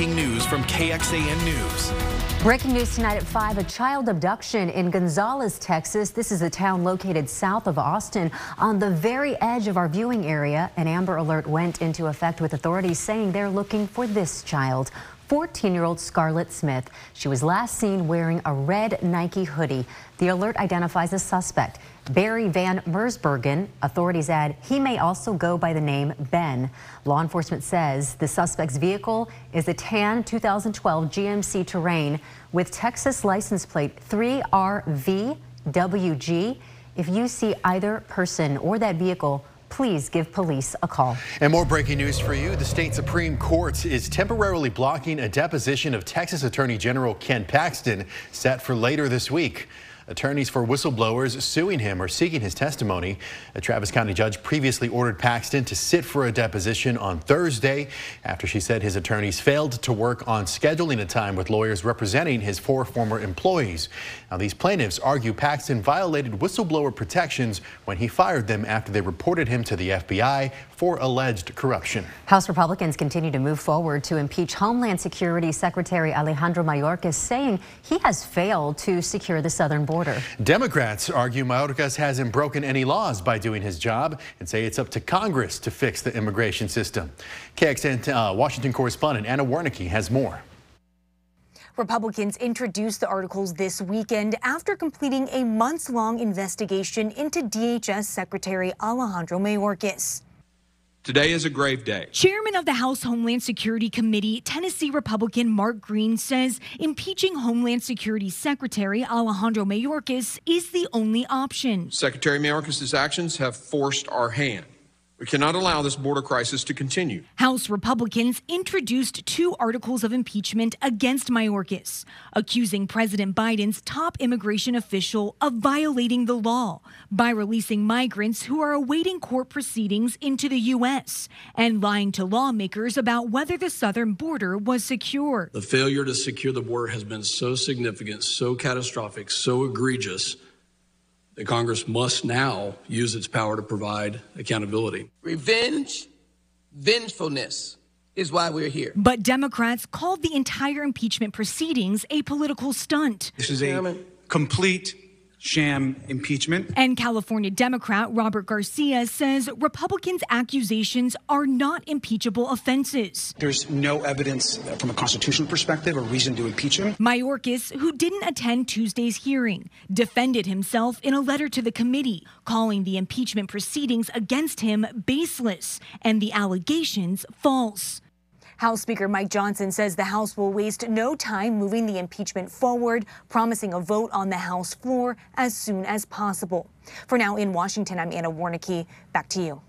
breaking news from KXAN News. Breaking news tonight at 5, a child abduction in Gonzales, Texas. This is a town located south of Austin on the very edge of our viewing area. An Amber Alert went into effect with authorities saying they're looking for this child. 14-year-old Scarlett Smith. She was last seen wearing a red Nike hoodie. The alert identifies a suspect, Barry Van Mersbergen. Authorities add he may also go by the name Ben. Law enforcement says the suspect's vehicle is a tan 2012 GMC Terrain with Texas license plate 3RVWG. If you see either person or that vehicle, please give police a call. And more breaking news for you. The state Supreme Court is temporarily blocking a deposition of Texas Attorney General Ken Paxton set for later this week. Attorneys for whistleblowers suing him are seeking his testimony. A Travis County judge previously ordered Paxton to sit for a deposition on Thursday after she said his attorneys failed to work on scheduling a time with lawyers representing his four former employees. Now, these plaintiffs argue Paxton violated whistleblower protections when he fired them after they reported him to the FBI for alleged corruption. House Republicans continue to move forward to impeach Homeland Security Secretary Alejandro Mayorkas, saying he has failed to secure the southern border border. Democrats argue Mayorkas hasn't broken any laws by doing his job and say it's up to Congress to fix the immigration system. KXAN uh, Washington correspondent Anna Wiernicki has more. Republicans introduced the articles this weekend after completing a months long investigation into DHS Secretary Alejandro Mayorkas. Today is a grave day. Chairman of the House Homeland Security Committee, Tennessee Republican Mark Green says impeaching Homeland Security Secretary Alejandro Mayorkas is the only option. Secretary Mayorkas' actions have forced our hand. We cannot allow this border crisis to continue. House Republicans introduced two articles of impeachment against Mayorkas, accusing President Biden's top immigration official of violating the law by releasing migrants who are awaiting court proceedings into the U.S. and lying to lawmakers about whether the southern border was secure. The failure to secure the border has been so significant, so catastrophic, so egregious that Congress must now use its power to provide accountability. Revenge, vengefulness is why we're here. But Democrats called the entire impeachment proceedings a political stunt. This is a complete sham impeachment. And California Democrat Robert Garcia says Republicans' accusations are not impeachable offenses. There's no evidence from a constitutional perspective or reason to impeach him. Mayorkas, who didn't attend Tuesday's hearing, defended himself in a letter to the committee, calling the impeachment proceedings against him baseless and the allegations false. House Speaker Mike Johnson says the House will waste no time moving the impeachment forward, promising a vote on the House floor as soon as possible. For now, in Washington, I'm Anna Wiernicki. Back to you.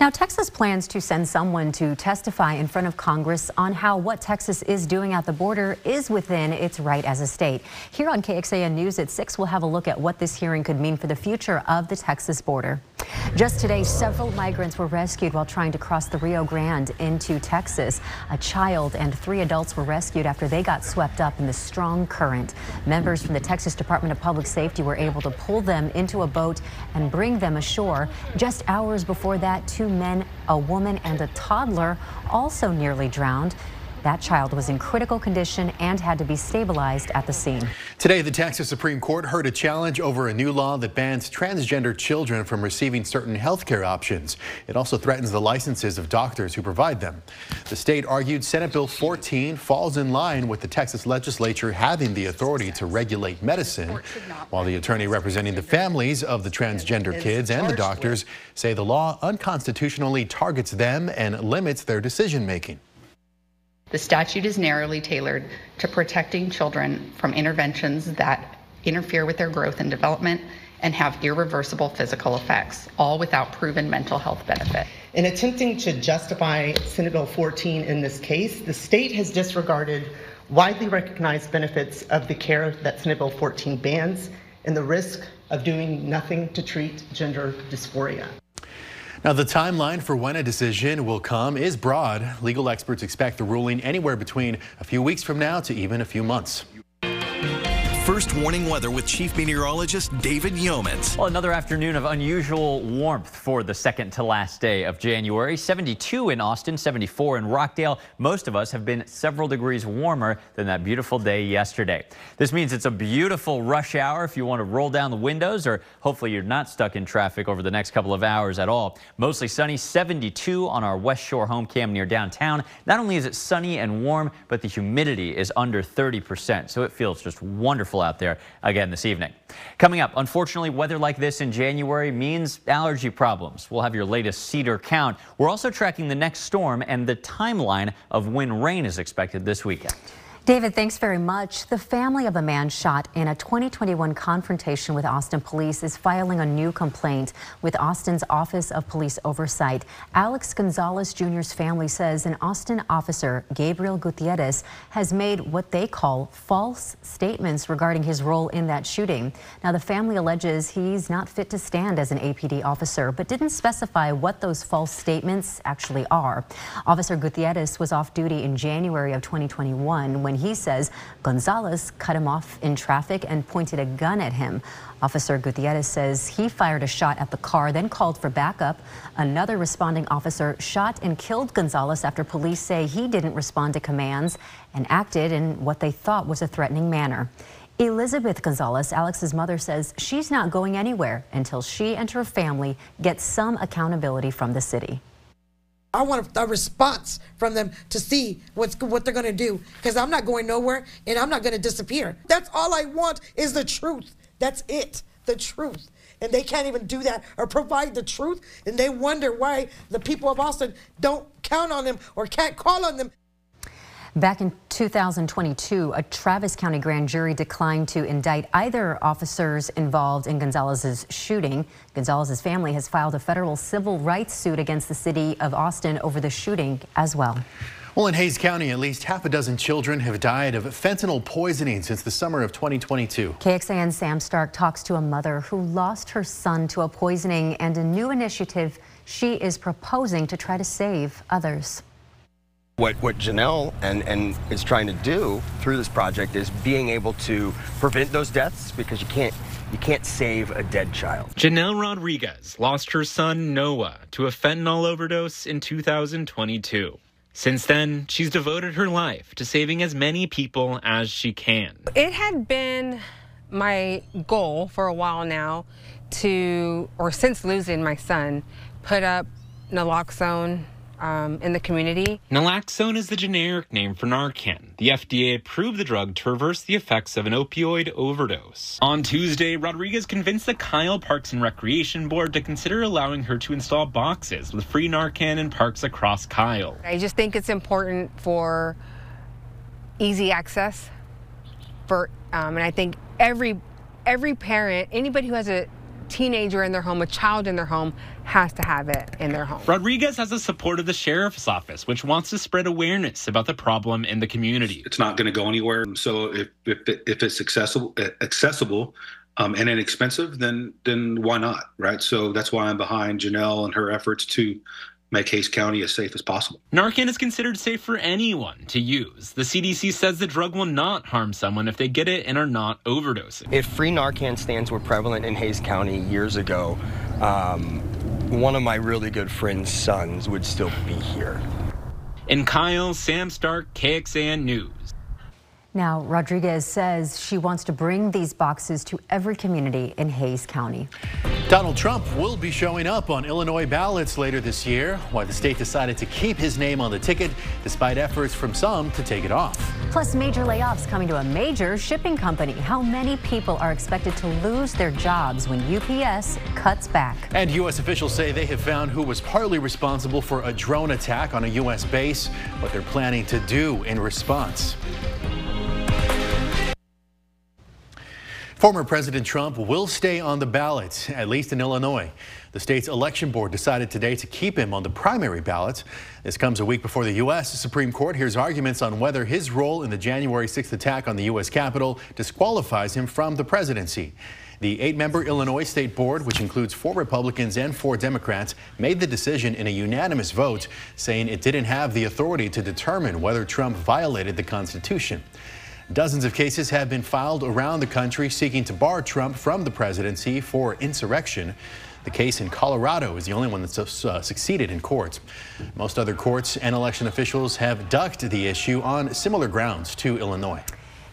Now, Texas plans to send someone to testify in front of Congress on how what Texas is doing at the border is within its right as a state. Here on KXAN News at 6, we'll have a look at what this hearing could mean for the future of the Texas border. Just today, several migrants were rescued while trying to cross the Rio Grande into Texas. A child and three adults were rescued after they got swept up in the strong current. Members from the Texas Department of Public Safety were able to pull them into a boat and bring them ashore. Just hours before that, two men, a woman, and a toddler also nearly drowned. That child was in critical condition and had to be stabilized at the scene. Today, the Texas Supreme Court heard a challenge over a new law that bans transgender children from receiving certain health care options. It also threatens the licenses of doctors who provide them. The state argued Senate Bill 14 falls in line with the Texas legislature having the authority to regulate medicine, while the attorney representing the families of the transgender kids and the doctors say the law unconstitutionally targets them and limits their decision making. The statute is narrowly tailored to protecting children from interventions that interfere with their growth and development and have irreversible physical effects, all without proven mental health benefit. In attempting to justify Senate Bill 14 in this case, the state has disregarded widely recognized benefits of the care that Senate Bill 14 bans and the risk of doing nothing to treat gender dysphoria. Now, the timeline for when a decision will come is broad. Legal experts expect the ruling anywhere between a few weeks from now to even a few months. First warning weather with Chief Meteorologist David Yeomans. Well, another afternoon of unusual warmth for the second to last day of January. 72 in Austin, 74 in Rockdale. Most of us have been several degrees warmer than that beautiful day yesterday. This means it's a beautiful rush hour if you want to roll down the windows or hopefully you're not stuck in traffic over the next couple of hours at all. Mostly sunny, 72 on our West Shore home cam near downtown. Not only is it sunny and warm, but the humidity is under 30%, so it feels just wonderful out there again this evening. Coming up, unfortunately, weather like this in January means allergy problems. We'll have your latest cedar count. We're also tracking the next storm and the timeline of when rain is expected this weekend. David, thanks very much. The family of a man shot in a 2021 confrontation with Austin police is filing a new complaint with Austin's Office of Police Oversight. Alex Gonzalez Jr.'s family says an Austin officer, Gabriel Gutierrez, has made what they call false statements regarding his role in that shooting. Now, the family alleges he's not fit to stand as an APD officer, but didn't specify what those false statements actually are. Officer Gutierrez was off duty in January of 2021 when he says Gonzalez cut him off in traffic and pointed a gun at him. Officer Gutierrez says he fired a shot at the car, then called for backup. Another responding officer shot and killed Gonzalez after police say he didn't respond to commands and acted in what they thought was a threatening manner. Elizabeth Gonzalez, Alex's mother, says she's not going anywhere until she and her family get some accountability from the city. I want a response from them to see what's what they're to do because I'm not going nowhere and I'm not to disappear. That's all I want is the truth. That's it, the truth. And they can't even do that or provide the truth. And they wonder why the people of Austin don't count on them or can't call on them. Back in 2022, a Travis County grand jury declined to indict either officers involved in Gonzalez's shooting. Gonzalez's family has filed a federal civil rights suit against the city of Austin over the shooting as well. Well, in Hays County, at least half a dozen children have died of fentanyl poisoning since the summer of 2022. KXAN Sam Stark talks to a mother who lost her son to a poisoning and a new initiative she is proposing to try to save others. What, what Janelle and, and is trying to do through this project is being able to prevent those deaths because you can't you can't save a dead child. Janelle Rodriguez lost her son Noah to a fentanyl overdose in 2022. Since then, she's devoted her life to saving as many people as she can. It had been my goal for a while now to, or since losing my son, put up naloxone um, in the community. Naloxone is the generic name for Narcan. The FDA approved the drug to reverse the effects of an opioid overdose. On Tuesday, Rodriguez convinced the Kyle Parks and Recreation Board to consider allowing her to install boxes with free Narcan in parks across Kyle. I just think it's important for easy access for, um, and I think every every parent, anybody who has a teenager in their home, a child in their home, has to have it in their home. Rodriguez has the support of the sheriff's office, which wants to spread awareness about the problem in the community. It's not going to go anywhere. So if if, if it's accessible, accessible. Um, and inexpensive, then then why not, right? So that's why I'm behind Janelle and her efforts to make Hays County as safe as possible. Narcan is considered safe for anyone to use. The CDC says the drug will not harm someone if they get it and are not overdosing. If free Narcan stands were prevalent in Hays County years ago, um, one of my really good friend's sons would still be here. In Kyle, Sam Stark, KXAN News. Now, Rodriguez says she wants to bring these boxes to every community in Hays County. Donald Trump will be showing up on Illinois ballots later this year, why the state decided to keep his name on the ticket despite efforts from some to take it off. Plus, major layoffs coming to a major shipping company. How many people are expected to lose their jobs when UPS cuts back? And U.S. officials say they have found who was partly responsible for a drone attack on a U.S. base, what they're planning to do in response. Former President Trump will stay on the ballot, at least in Illinois. The state's election board decided today to keep him on the primary ballot. This comes a week before the U.S. Supreme Court hears arguments on whether his role in the January 6th attack on the U.S. Capitol disqualifies him from the presidency. The eight-member Illinois State Board, which includes four Republicans and four Democrats, made the decision in a unanimous vote, saying it didn't have the authority to determine whether Trump violated the Constitution. Dozens of cases have been filed around the country seeking to bar Trump from the presidency for insurrection. The case in Colorado is the only one that's uh, succeeded in court. Most other courts and election officials have ducked the issue on similar grounds to Illinois.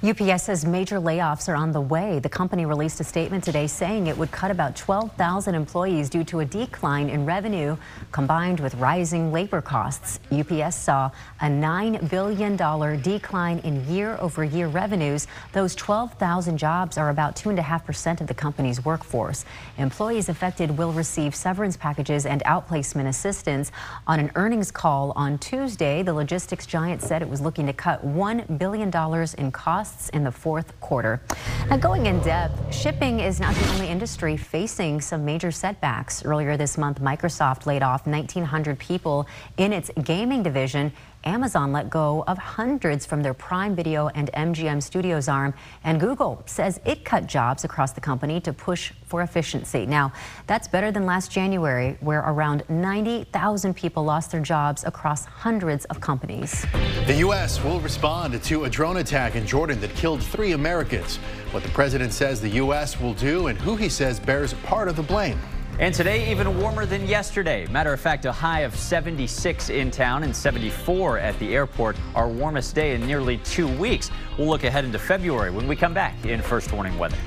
UPS says major layoffs are on the way. The company released a statement today saying it would cut about 12,000 employees due to a decline in revenue combined with rising labor costs. UPS saw a $9 billion decline in year over year revenues. Those 12,000 jobs are about 2.5% of the company's workforce. Employees affected will receive severance packages and outplacement assistance. On an earnings call on Tuesday, the logistics giant said it was looking to cut $1 billion in costs costs in the fourth quarter. Now, going in depth, shipping is not the only industry facing some major setbacks. Earlier this month, Microsoft laid off 1,900 people in its gaming division Amazon let go of hundreds from their Prime Video and MGM Studios arm, and Google says it cut jobs across the company to push for efficiency. Now, that's better than last January, where around 90,000 people lost their jobs across hundreds of companies. The U.S. will respond to a drone attack in Jordan that killed three Americans. What the president says the U.S. will do and who he says bears part of the blame. And today, even warmer than yesterday. Matter of fact, a high of 76 in town and 74 at the airport, our warmest day in nearly two weeks. We'll look ahead into February when we come back in First Warning Weather.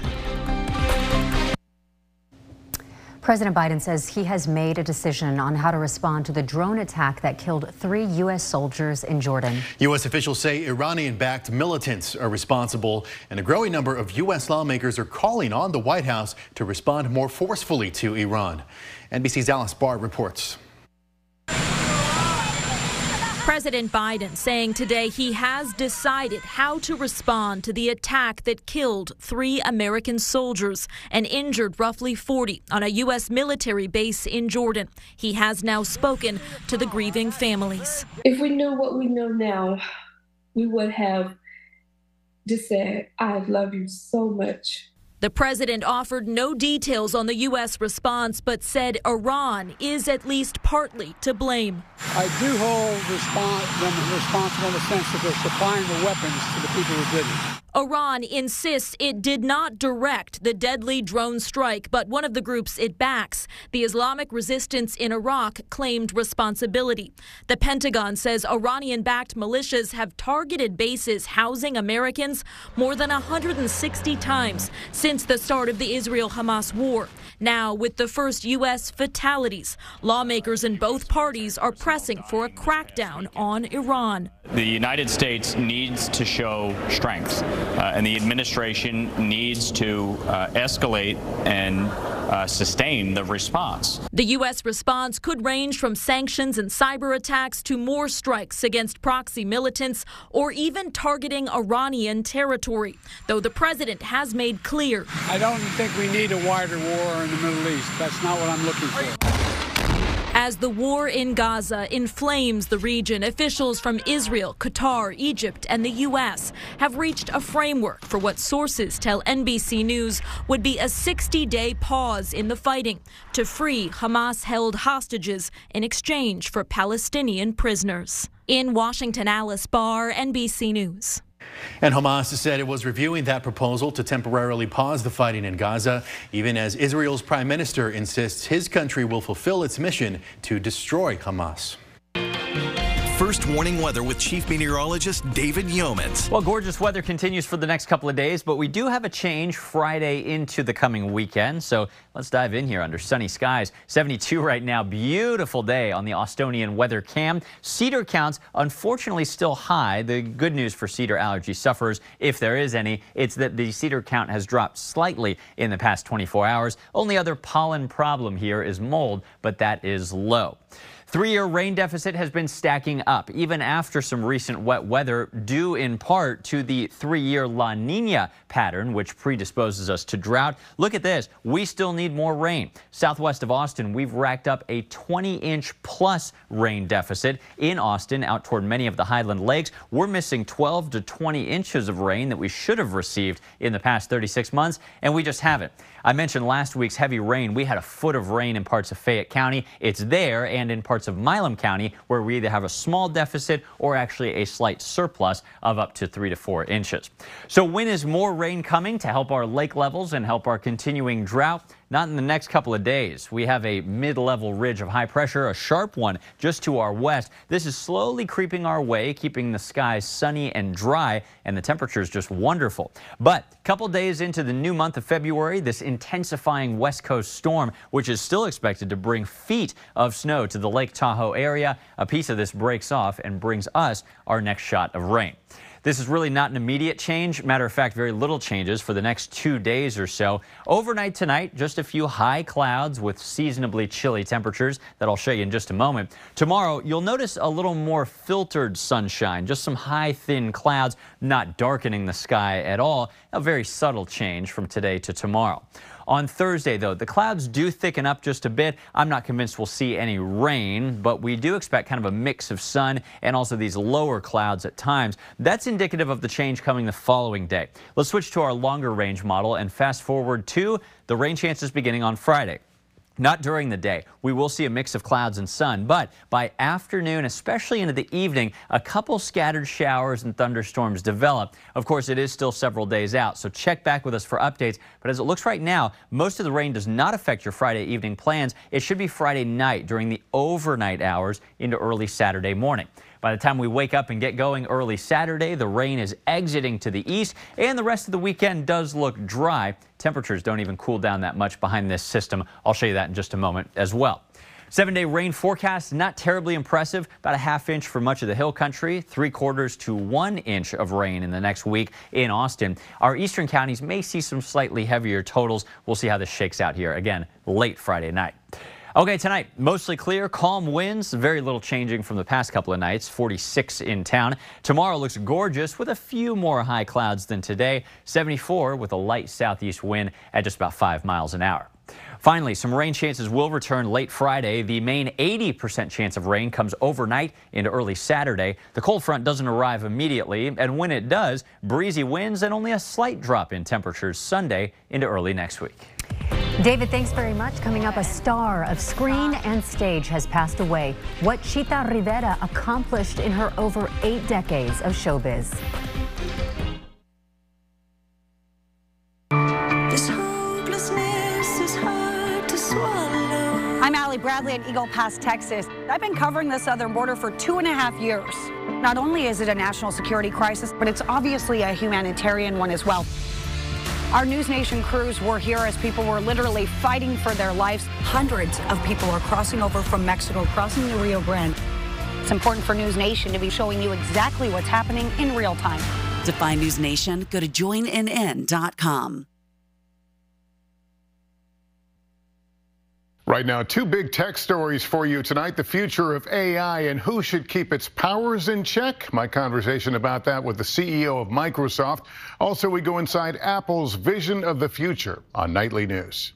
President Biden says he has made a decision on how to respond to the drone attack that killed three U.S. soldiers in Jordan. U.S. officials say Iranian-backed militants are responsible, and a growing number of U.S. lawmakers are calling on the White House to respond more forcefully to Iran. NBC's Alice Barr reports. President Biden saying today he has decided how to respond to the attack that killed three American soldiers and injured roughly 40 on a U.S. military base in Jordan. He has now spoken to the grieving families. If we knew what we know now, we would have just said, I love you so much. The president offered no details on the U.S. response, but said Iran is at least partly to blame. I do hold them responsible in the sense that they're supplying the weapons to the people who did it. Iran insists it did not direct the deadly drone strike, but one of the groups it backs, the Islamic Resistance in Iraq, claimed responsibility. The Pentagon says Iranian backed militias have targeted bases housing Americans more than 160 times since the start of the Israel Hamas war. Now, with the first U.S. fatalities, lawmakers in both parties are pressing for a crackdown on Iran. The United States needs to show strength, uh, and the administration needs to uh, escalate and uh, sustain the response. The U.S. response could range from sanctions and cyber attacks to more strikes against proxy militants or even targeting Iranian territory, though the president has made clear. I don't think we need a wider war in the Middle East. That's not what I'm looking for. As the war in Gaza inflames the region, officials from Israel, Qatar, Egypt, and the U.S. have reached a framework for what sources tell NBC News would be a 60 day pause in the fighting to free Hamas held hostages in exchange for Palestinian prisoners. In Washington, Alice Barr, NBC News. And Hamas said it was reviewing that proposal to temporarily pause the fighting in Gaza, even as Israel's prime minister insists his country will fulfill its mission to destroy Hamas. First warning weather with Chief Meteorologist David Yeomans. Well, gorgeous weather continues for the next couple of days, but we do have a change Friday into the coming weekend. So let's dive in here under sunny skies. 72 right now. Beautiful day on the Austonian weather cam. Cedar counts, unfortunately, still high. The good news for cedar allergy sufferers, if there is any, it's that the cedar count has dropped slightly in the past 24 hours. Only other pollen problem here is mold, but that is low. Three-year rain deficit has been stacking up even after some recent wet weather due in part to the three-year La Nina pattern, which predisposes us to drought. Look at this. We still need more rain. Southwest of Austin, we've racked up a 20-inch plus rain deficit in Austin out toward many of the Highland Lakes. We're missing 12 to 20 inches of rain that we should have received in the past 36 months, and we just haven't. I mentioned last week's heavy rain. We had a foot of rain in parts of Fayette County. It's there and in parts of Milam County where we either have a small deficit or actually a slight surplus of up to three to four inches. So when is more rain coming to help our lake levels and help our continuing drought? Not in the next couple of days. We have a mid-level ridge of high pressure, a sharp one just to our west. This is slowly creeping our way, keeping the skies sunny and dry, and the temperature is just wonderful. But a couple days into the new month of February, this intensifying west coast storm, which is still expected to bring feet of snow to the Lake Tahoe area, a piece of this breaks off and brings us our next shot of rain. This is really not an immediate change. Matter of fact, very little changes for the next two days or so. Overnight tonight, just a few high clouds with seasonably chilly temperatures that I'll show you in just a moment. Tomorrow, you'll notice a little more filtered sunshine, just some high, thin clouds, not darkening the sky at all. A very subtle change from today to tomorrow. On Thursday, though, the clouds do thicken up just a bit. I'm not convinced we'll see any rain, but we do expect kind of a mix of sun and also these lower clouds at times. That's indicative of the change coming the following day. Let's switch to our longer range model and fast forward to the rain chances beginning on Friday. Not during the day. We will see a mix of clouds and sun, but by afternoon, especially into the evening, a couple scattered showers and thunderstorms develop. Of course, it is still several days out, so check back with us for updates. But as it looks right now, most of the rain does not affect your Friday evening plans. It should be Friday night during the overnight hours into early Saturday morning. By the time we wake up and get going early Saturday, the rain is exiting to the east, and the rest of the weekend does look dry. Temperatures don't even cool down that much behind this system. I'll show you that in just a moment as well. Seven day rain forecast, not terribly impressive. About a half inch for much of the hill country, three quarters to one inch of rain in the next week in Austin. Our eastern counties may see some slightly heavier totals. We'll see how this shakes out here again late Friday night. Okay, tonight, mostly clear, calm winds, very little changing from the past couple of nights, 46 in town. Tomorrow looks gorgeous with a few more high clouds than today, 74 with a light southeast wind at just about 5 miles an hour. Finally, some rain chances will return late Friday. The main 80% chance of rain comes overnight into early Saturday. The cold front doesn't arrive immediately, and when it does, breezy winds and only a slight drop in temperatures Sunday into early next week. David, thanks very much. Coming up, a star of screen and stage has passed away. What Chita Rivera accomplished in her over eight decades of showbiz. I'm Ali Bradley in Eagle Pass, Texas. I've been covering the southern border for two and a half years. Not only is it a national security crisis, but it's obviously a humanitarian one as well. Our News Nation crews were here as people were literally fighting for their lives. Hundreds of people are crossing over from Mexico, crossing the Rio Grande. It's important for News Nation to be showing you exactly what's happening in real time. To find News Nation, go to joinnn.com. Right now, two big tech stories for you tonight. The future of AI and who should keep its powers in check. My conversation about that with the CEO of Microsoft. Also, we go inside Apple's vision of the future on Nightly News.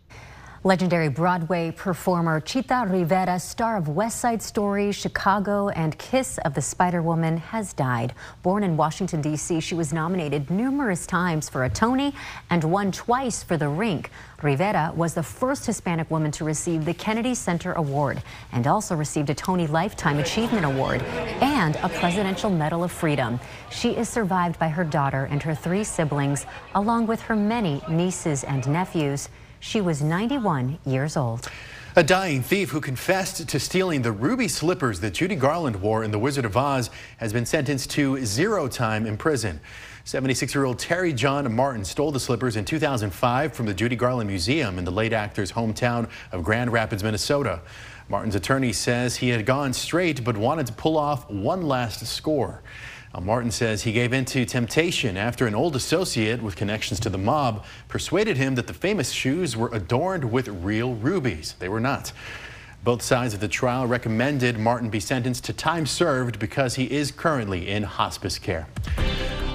Legendary Broadway performer Chita Rivera, star of West Side Story, Chicago, and Kiss of the Spider Woman, has died. Born in Washington, D.C., she was nominated numerous times for a Tony and won twice for The Rink. Rivera was the first Hispanic woman to receive the Kennedy Center Award and also received a Tony Lifetime Achievement Award and a Presidential Medal of Freedom. She is survived by her daughter and her three siblings, along with her many nieces and nephews. She was 91 years old. A dying thief who confessed to stealing the ruby slippers that Judy Garland wore in The Wizard of Oz has been sentenced to zero time in prison. 76-year-old Terry John Martin stole the slippers in 2005 from the Judy Garland Museum in the late actor's hometown of Grand Rapids, Minnesota. Martin's attorney says he had gone straight but wanted to pull off one last score. Now, Martin says he gave in to temptation after an old associate with connections to the mob persuaded him that the famous shoes were adorned with real rubies. They were not. Both sides of the trial recommended Martin be sentenced to time served because he is currently in hospice care.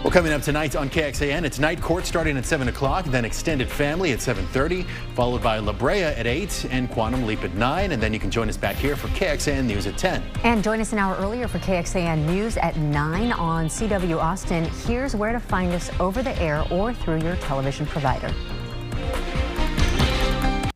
Well, coming up tonight on KXAN, it's night court starting at 7 o'clock, then extended family at 7.30, followed by La Brea at 8 and Quantum Leap at 9. And then you can join us back here for KXAN News at 10. And join us an hour earlier for KXAN News at 9 on CW Austin. Here's where to find us over the air or through your television provider.